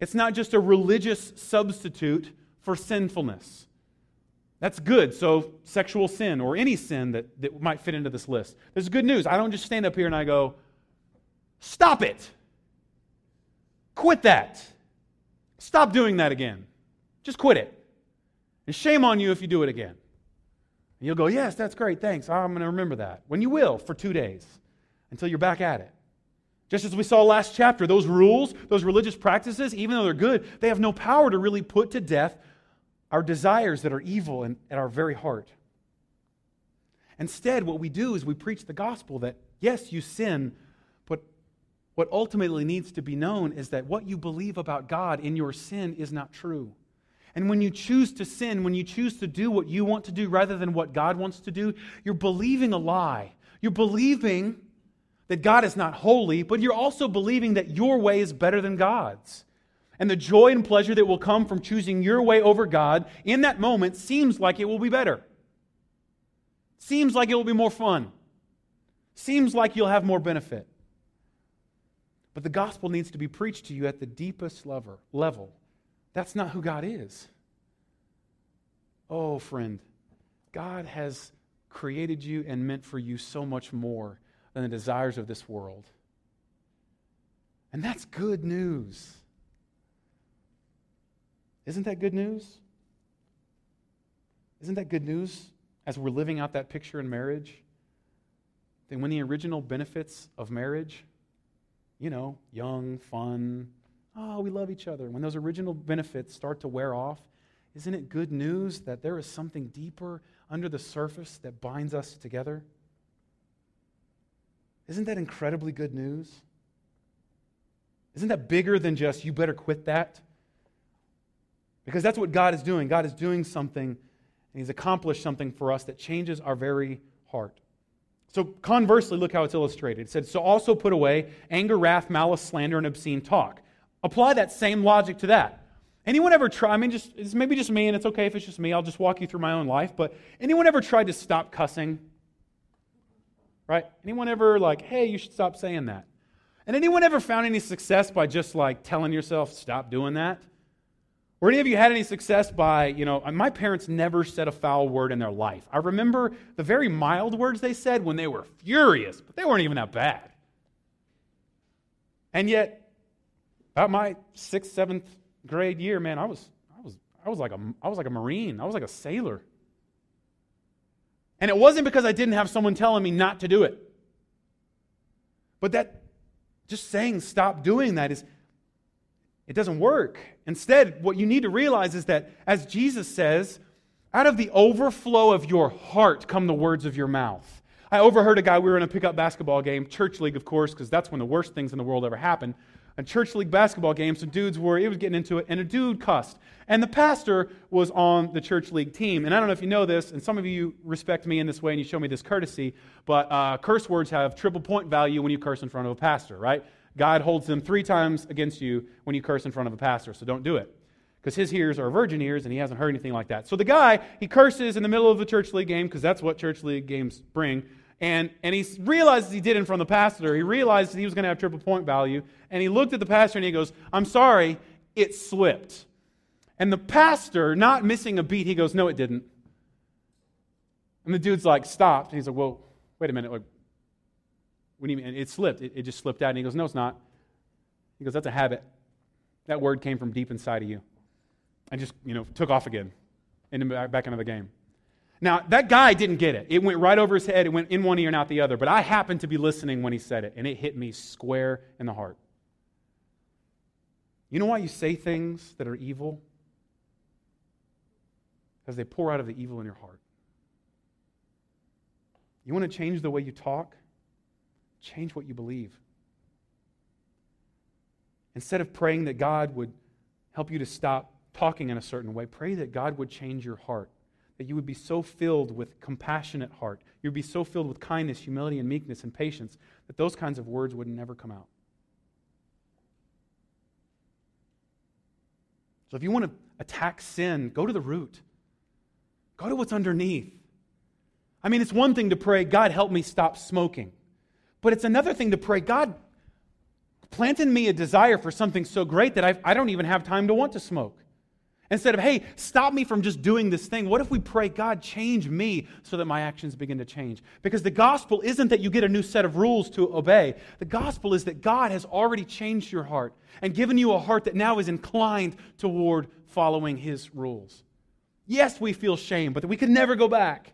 It's not just a religious substitute for sinfulness. That's good. So, sexual sin or any sin that, that might fit into this list. There's good news. I don't just stand up here and I go, stop it. Quit that. Stop doing that again. Just quit it. And shame on you if you do it again. And you'll go, Yes, that's great, thanks. Ah, I'm going to remember that. When you will, for two days. until you're back at it. Just as we saw last chapter, those rules, those religious practices, even though they're good, they have no power to really put to death our desires that are evil and at our very heart. Instead, what we do is we preach the gospel that, yes, you sin, what ultimately needs to be known is that what you believe about God in your sin is not true. And when you choose to sin, when you choose to do what you want to do rather than what God wants to do, you're believing a lie. You're believing that God is not holy, but you're also believing that your way is better than God's. And the joy and pleasure that will come from choosing your way over God in that moment seems like it will be better. Seems like it will be more fun. Seems like you'll have more benefit. But the gospel needs to be preached to you at the deepest lover, level. That's not who God is. Oh, friend, God has created you and meant for you so much more than the desires of this world. And that's good news. Isn't that good news? Isn't that good news as we're living out that picture in marriage, then when the original benefits of marriage, you know, young, fun, oh, we love each other, when those original benefits start to wear off, isn't it good news that there is something deeper under the surface that binds us together? Isn't that incredibly good news? Isn't that bigger than just, you better quit that? Because that's what God is doing. God is doing something and he's accomplished something for us that changes our very heart. So, conversely, look how it's illustrated. It said, So also put away anger, wrath, malice, slander, and obscene talk. Apply that same logic to that. Anyone ever try? I mean, just it's maybe just me, and it's okay if it's just me. I'll just walk you through my own life. But anyone ever tried to stop cussing? Right? Anyone ever like, hey, you should stop saying that? And anyone ever found any success by just like telling yourself, stop doing that? Or any of you had any success by, you know, my parents never said a foul word in their life. I remember the very mild words they said when they were furious, but they weren't even that bad. And yet, about my sixth, seventh grade year, man, I was, I was, I was like a, I was like a Marine. I was like a sailor. And it wasn't because I didn't have someone telling me not to do it. But that, just saying stop doing that is it doesn't work. Instead, what you need to realize is that, as Jesus says, out of the overflow of your heart come the words of your mouth. I overheard a guy, we were in a pickup basketball game, church league, of course, because that's when the worst things in the world ever happen. A church league basketball game, some dudes were, it was getting into it, and a dude cussed. And the pastor was on the church league team. And I don't know if you know this, and some of you respect me in this way and you show me this courtesy, but uh, curse words have triple point value when you curse in front of a pastor, right? God holds them three times against you when you curse in front of a pastor, so don't do it. Because his ears are virgin ears and he hasn't heard anything like that. So the guy, he curses in the middle of the church league game, because that's what church league games bring. And, and he realizes he did in front of the pastor. He realized he was going to have triple point value. And he looked at the pastor and he goes, I'm sorry, it slipped. And the pastor, not missing a beat, he goes, No, it didn't. And the dude's like, Stopped. And he's like, Well, wait a minute. Like, what do you mean? It slipped. It, it just slipped out. And he goes, No, it's not. He goes, That's a habit. That word came from deep inside of you. And just, you know, took off again and back into the game. Now, that guy didn't get it. It went right over his head. It went in one ear and out the other. But I happened to be listening when he said it, and it hit me square in the heart. You know why you say things that are evil? Because they pour out of the evil in your heart. You want to change the way you talk? Change what you believe. Instead of praying that God would help you to stop talking in a certain way, pray that God would change your heart. That you would be so filled with compassionate heart. You would be so filled with kindness, humility, and meekness and patience that those kinds of words would never come out. So if you want to attack sin, go to the root. Go to what's underneath. I mean, it's one thing to pray, God, help me stop smoking. But it's another thing to pray, God, plant in me a desire for something so great that I've, I do not even have time to want to smoke. Instead of, hey, stop me from just doing this thing, what if we pray, God, change me so that my actions begin to change? Because the gospel isn't that you get a new set of rules to obey. The gospel is that God has already changed your heart and given you a heart that now is inclined toward following his rules. Yes, we feel shame, but we can never go back.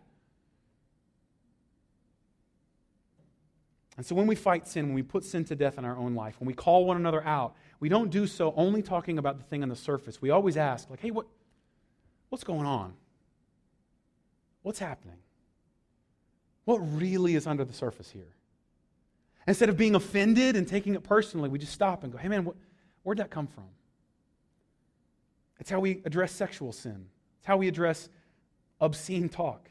And so when we fight sin, when we put sin to death in our own life, when we call one another out, we don't do so only talking about the thing on the surface. We always ask, like, hey, what, what's going on? What's happening? What really is under the surface here? Instead of being offended and taking it personally, we just stop and go, hey, man, what, where'd that come from? It's how we address sexual sin. It's how we address obscene talk.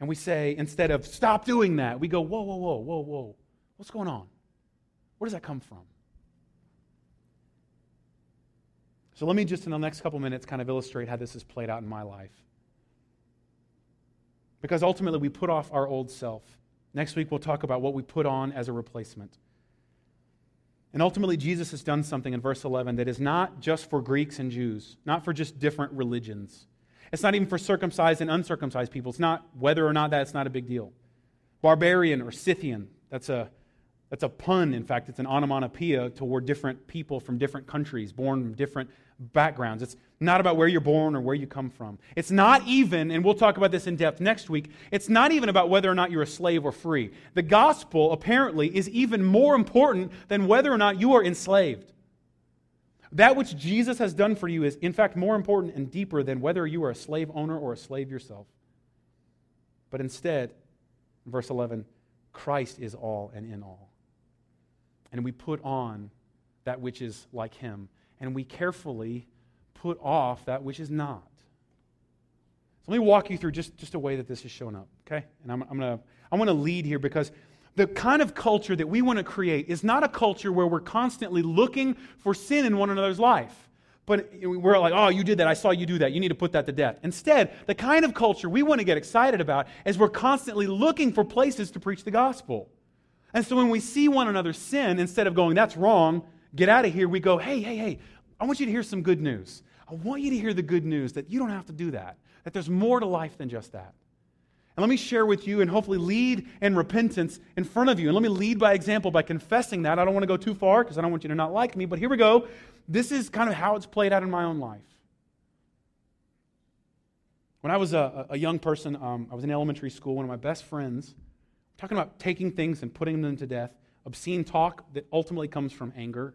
And we say, instead of stop doing that, we go, whoa, whoa, whoa, whoa, whoa. What's going on? Where does that come from? So let me just, in the next couple minutes, kind of illustrate how this has played out in my life. Because ultimately, we put off our old self. Next week, we'll talk about what we put on as a replacement. And ultimately, Jesus has done something in verse 11 that is not just for Greeks and Jews, not for just different religions. It's not even for circumcised and uncircumcised people. It's not whether or not that's not a big deal. Barbarian or Scythian, that's a that's a pun, in fact. It's an onomatopoeia toward different people from different countries, born from different backgrounds. It's not about where you're born or where you come from. It's not even, and we'll talk about this in depth next week, it's not even about whether or not you're a slave or free. The gospel, apparently, is even more important than whether or not you are enslaved. That which Jesus has done for you is, in fact, more important and deeper than whether you are a slave owner or a slave yourself. But instead, verse 11, Christ is all and in all and we put on that which is like him, and we carefully put off that which is not. So let me walk you through just, just a way that this has shown up, okay? And I'm, I'm gonna, I want to lead here because the kind of culture that we want to create is not a culture where we're constantly looking for sin in one another's life. But we're like, oh, you did that. I saw you do that. You need to put that to death. Instead, the kind of culture we want to get excited about is we're constantly looking for places to preach the gospel. And so when we see one another sin, instead of going, that's wrong, get out of here, we go, hey, hey, hey, I want you to hear some good news. I want you to hear the good news that you don't have to do that, that there's more to life than just that. And let me share with you and hopefully lead in repentance in front of you. And let me lead by example by confessing that. I don't want to go too far because I don't want you to not like me, but here we go. This is kind of how it's played out in my own life. When I was a, a young person, um, I was in elementary school. One of my best friends, talking about taking things and putting them to death, obscene talk that ultimately comes from anger.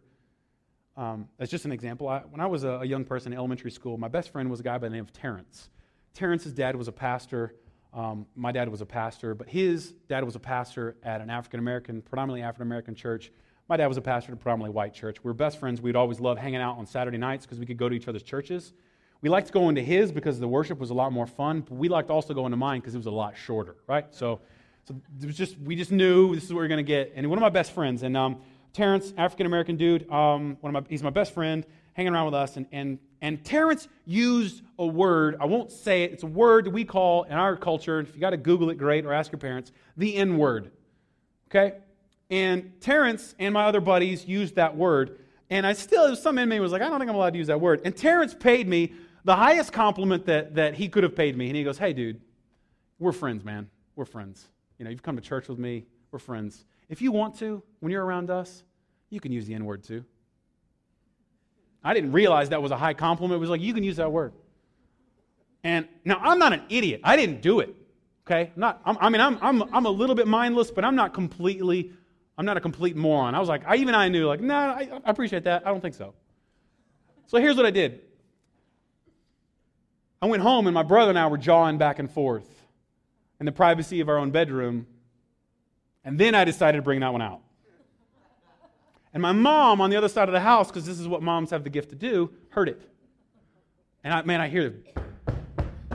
Um, that's just an example. I, when I was a, a, young person in elementary school, my best friend was a guy by the name of Terrence. Terrence's dad was a pastor. Um, my dad was a pastor, but his dad was a pastor at an African American, predominantly African American church. My dad was a pastor at a predominantly white church. We were best friends. We'd always love hanging out on Saturday nights because we could go to each other's churches. We liked going to his because the worship was a lot more fun, but we liked also going to mine because it was a lot shorter, right? So so it was just, we just knew this is what we are going to get. And one of my best friends, and um, Terrence, African American dude, um, one of my, he's my best friend, hanging around with us. And, and, and Terrence used a word, I won't say it, it's a word that we call in our culture, if you got to Google it, great, or ask your parents, the N word. Okay? And Terrence and my other buddies used that word. And I still, some inmate was like, I don't think I'm allowed to use that word. And Terrence paid me the highest compliment that, that he could have paid me. And he goes, Hey, dude, we're friends, man. We're friends. You know, you've come to church with me, we're friends. If you want to, when you're around us, you can use the N word too. I didn't realize that was a high compliment. It was like, you can use that word. And now I'm not an idiot. I didn't do it. Okay? I'm not, I'm, i mean, I'm, I'm, I'm a little bit mindless, but I'm not completely, I'm not a complete moron. I was like, I, even I knew, like, no, nah, I, I appreciate that. I don't think so. So here's what I did I went home, and my brother and I were jawing back and forth in the privacy of our own bedroom. And then I decided to bring that one out. And my mom on the other side of the house, because this is what moms have the gift to do, heard it. And I, man, I hear it,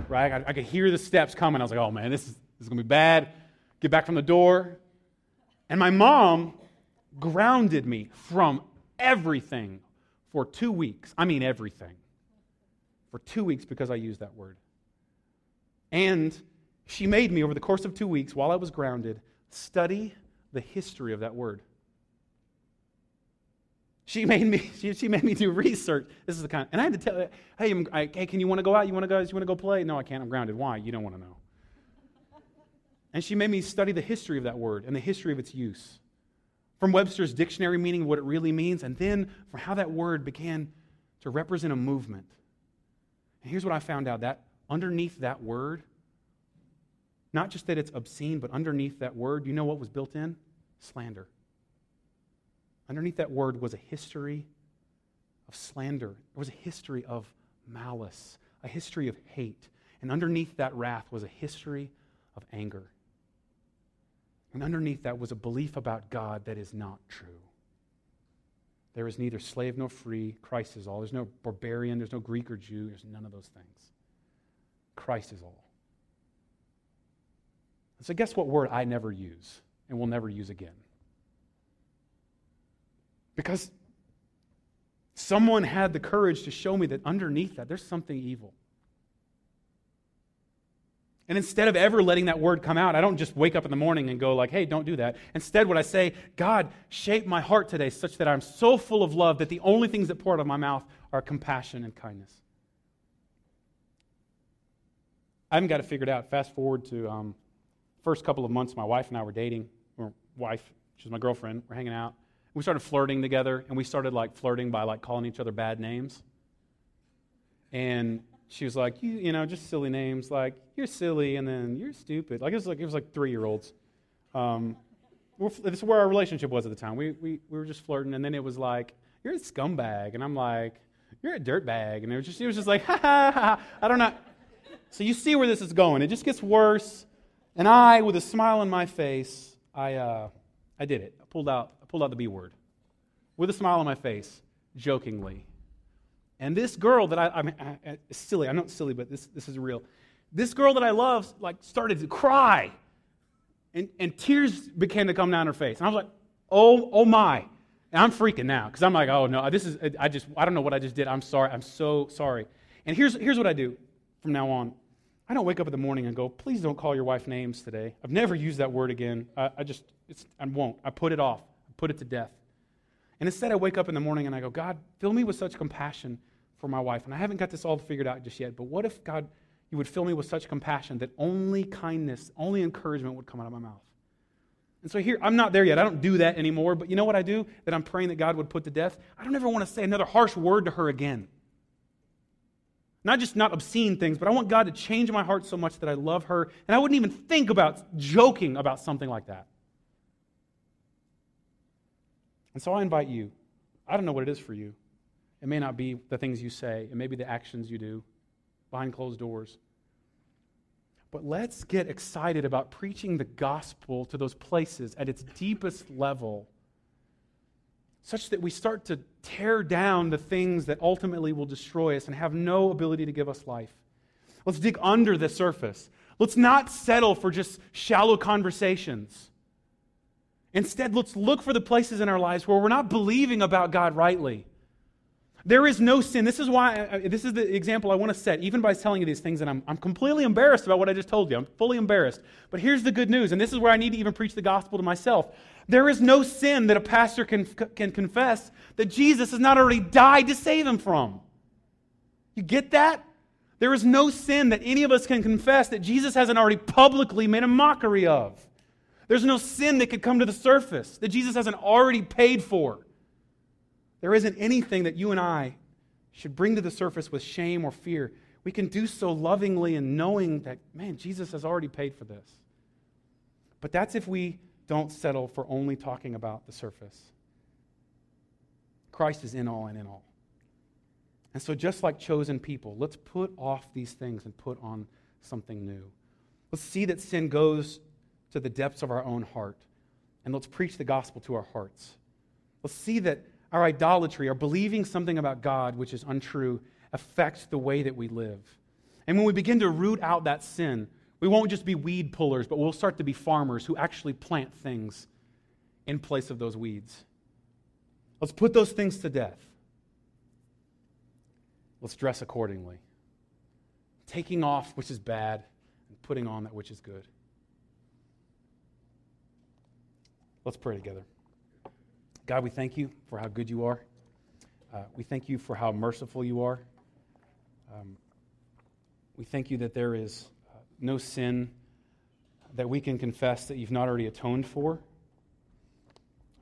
right? I, I could hear the steps coming. I was like, oh man, this is, this is going to be bad. Get back from the door. And my mom grounded me from everything for two weeks. I mean, everything. For two weeks because I used that word. And she made me, over the course of two weeks, while I was grounded, study the history of that word. She made me, <laughs> she, she made me do research. This is the kind, and I had to tell her, hey, I, hey, can you want to go out? You want to go? You want to go play? No, I can't. I'm grounded. Why? You don't want to know. And she made me study the history of that word and the history of its use. From Webster's dictionary meaning, what it really means, and then from how that word began to represent a movement. And here's what I found out that underneath that word not just that it's obscene, but underneath that word, you know what was built in? slander. Underneath that word was a history of slander. it was a history of malice, a history of hate. And underneath that wrath was a history of anger. And underneath that was a belief about God that is not true. There is neither slave nor free. Christ is all. There's no barbarian, there's no Greek or Jew, there's none of those things. Christ is all. And so, guess what word I never use and will never use again? Because someone had the courage to show me that underneath that, there's something evil. And instead of ever letting that word come out, I don't just wake up in the morning and go like, "Hey, don't do that." Instead, what I say, "God, shape my heart today such that I'm so full of love that the only things that pour out of my mouth are compassion and kindness." I haven't got it figured out. Fast forward to um, first couple of months, my wife and I were dating. Or wife, she's my girlfriend. We're hanging out. We started flirting together, and we started like flirting by like calling each other bad names. And she was like, you, you know, just silly names like you're silly and then you're stupid. Like it was like it was like three year olds. Um, this is where our relationship was at the time. We, we, we were just flirting, and then it was like, you're a scumbag. And I'm like, you're a dirtbag. And it was just, it was just like, <laughs> ha ha ha. I don't know. So you see where this is going. It just gets worse. And I, with a smile on my face, I, uh, I did it. I pulled out, I pulled out the B word with a smile on my face, jokingly. And this girl that I, I mean, I, silly, I know it's silly, but this, this is real. This girl that I love, like, started to cry. And, and tears began to come down her face. And I was like, oh, oh my. And I'm freaking now because I'm like, oh no, this is, I just, I don't know what I just did. I'm sorry. I'm so sorry. And here's, here's what I do from now on. I don't wake up in the morning and go, please don't call your wife names today. I've never used that word again. I, I just, I won't. I put it off. I put it to death. And instead, I wake up in the morning and I go, God, fill me with such compassion for my wife. And I haven't got this all figured out just yet, but what if, God, you would fill me with such compassion that only kindness, only encouragement would come out of my mouth? And so here, I'm not there yet. I don't do that anymore. But you know what I do that I'm praying that God would put to death? I don't ever want to say another harsh word to her again. Not just not obscene things, but I want God to change my heart so much that I love her. And I wouldn't even think about joking about something like that. And so I invite you. I don't know what it is for you. It may not be the things you say, it may be the actions you do behind closed doors. But let's get excited about preaching the gospel to those places at its deepest level, such that we start to tear down the things that ultimately will destroy us and have no ability to give us life. Let's dig under the surface. Let's not settle for just shallow conversations. Instead, let's look for the places in our lives where we're not believing about God rightly. There is no sin. This is why, uh, this is the example I want to set, even by telling you these things, and I'm, I'm completely embarrassed about what I just told you. I'm fully embarrassed. But here's the good news, and this is where I need to even preach the gospel to myself. There is no sin that a pastor can, can confess that Jesus has not already died to save him from. You get that? There is no sin that any of us can confess that Jesus hasn't already publicly made a mockery of. There's no sin that could come to the surface that Jesus hasn't already paid for. There isn't anything that you and I should bring to the surface with shame or fear. We can do so lovingly and knowing that, man, Jesus has already paid for this. But that's if we don't settle for only talking about the surface. Christ is in all and in all. And so, just like chosen people, let's put off these things and put on something new. Let's see that sin goes to the depths of our own heart, and let's preach the gospel to our hearts. Let's see that our idolatry, our believing something about God which is untrue, affects the way that we live. And when we begin to root out that sin, we won't just be weed pullers, but we'll start to be farmers who actually plant things in place of those weeds. Let's put those things to death. Let's dress accordingly. Taking off which is bad and putting on that which is good. Let's pray together. God, we thank you for how good you are. Uh, we thank you for how merciful you are. Um, we thank you that there is no sin that we can confess that you've not already atoned for.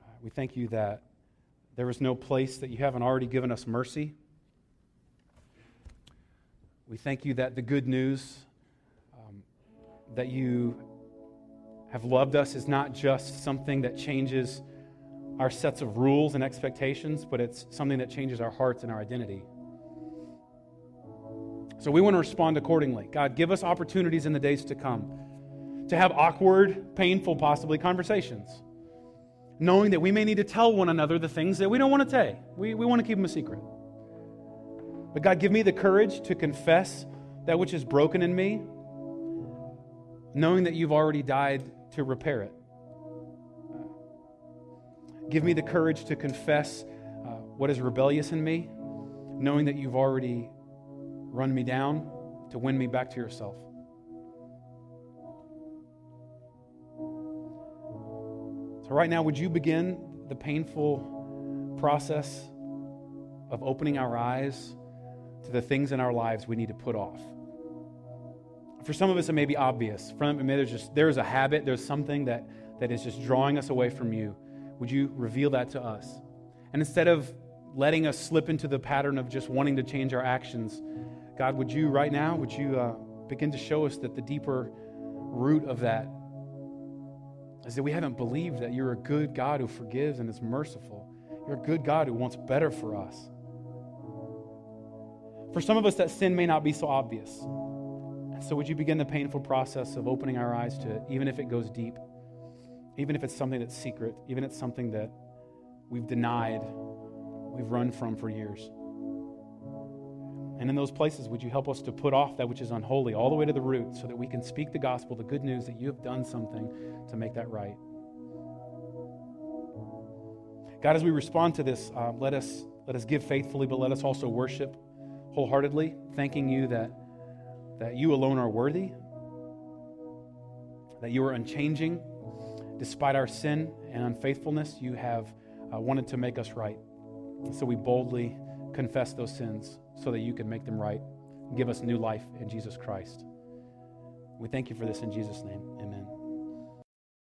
Uh, we thank you that there is no place that you haven't already given us mercy. We thank you that the good news um, that you have loved us is not just something that changes our sets of rules and expectations, but it's something that changes our hearts and our identity. So we want to respond accordingly. God, give us opportunities in the days to come to have awkward, painful, possibly conversations, knowing that we may need to tell one another the things that we don't want to say. We, we want to keep them a secret. But God, give me the courage to confess that which is broken in me, knowing that you've already died to repair it. Give me the courage to confess uh, what is rebellious in me, knowing that you've already run me down to win me back to yourself. So, right now, would you begin the painful process of opening our eyes to the things in our lives we need to put off? For some of us, it may be obvious. For them, there's just there's a habit, there's something that, that is just drawing us away from you. Would you reveal that to us? And instead of letting us slip into the pattern of just wanting to change our actions, God, would you right now, would you uh, begin to show us that the deeper root of that is that we haven't believed that you're a good God who forgives and is merciful. You're a good God who wants better for us. For some of us, that sin may not be so obvious. So, would you begin the painful process of opening our eyes to, it, even if it goes deep, even if it's something that's secret, even if it's something that we've denied, we've run from for years? And in those places, would you help us to put off that which is unholy all the way to the root so that we can speak the gospel, the good news that you have done something to make that right? God, as we respond to this, uh, let, us, let us give faithfully, but let us also worship wholeheartedly, thanking you that, that you alone are worthy, that you are unchanging. Despite our sin and unfaithfulness, you have uh, wanted to make us right. So we boldly confess those sins so that you can make them right give us new life in Jesus Christ. We thank you for this in Jesus' name. Amen.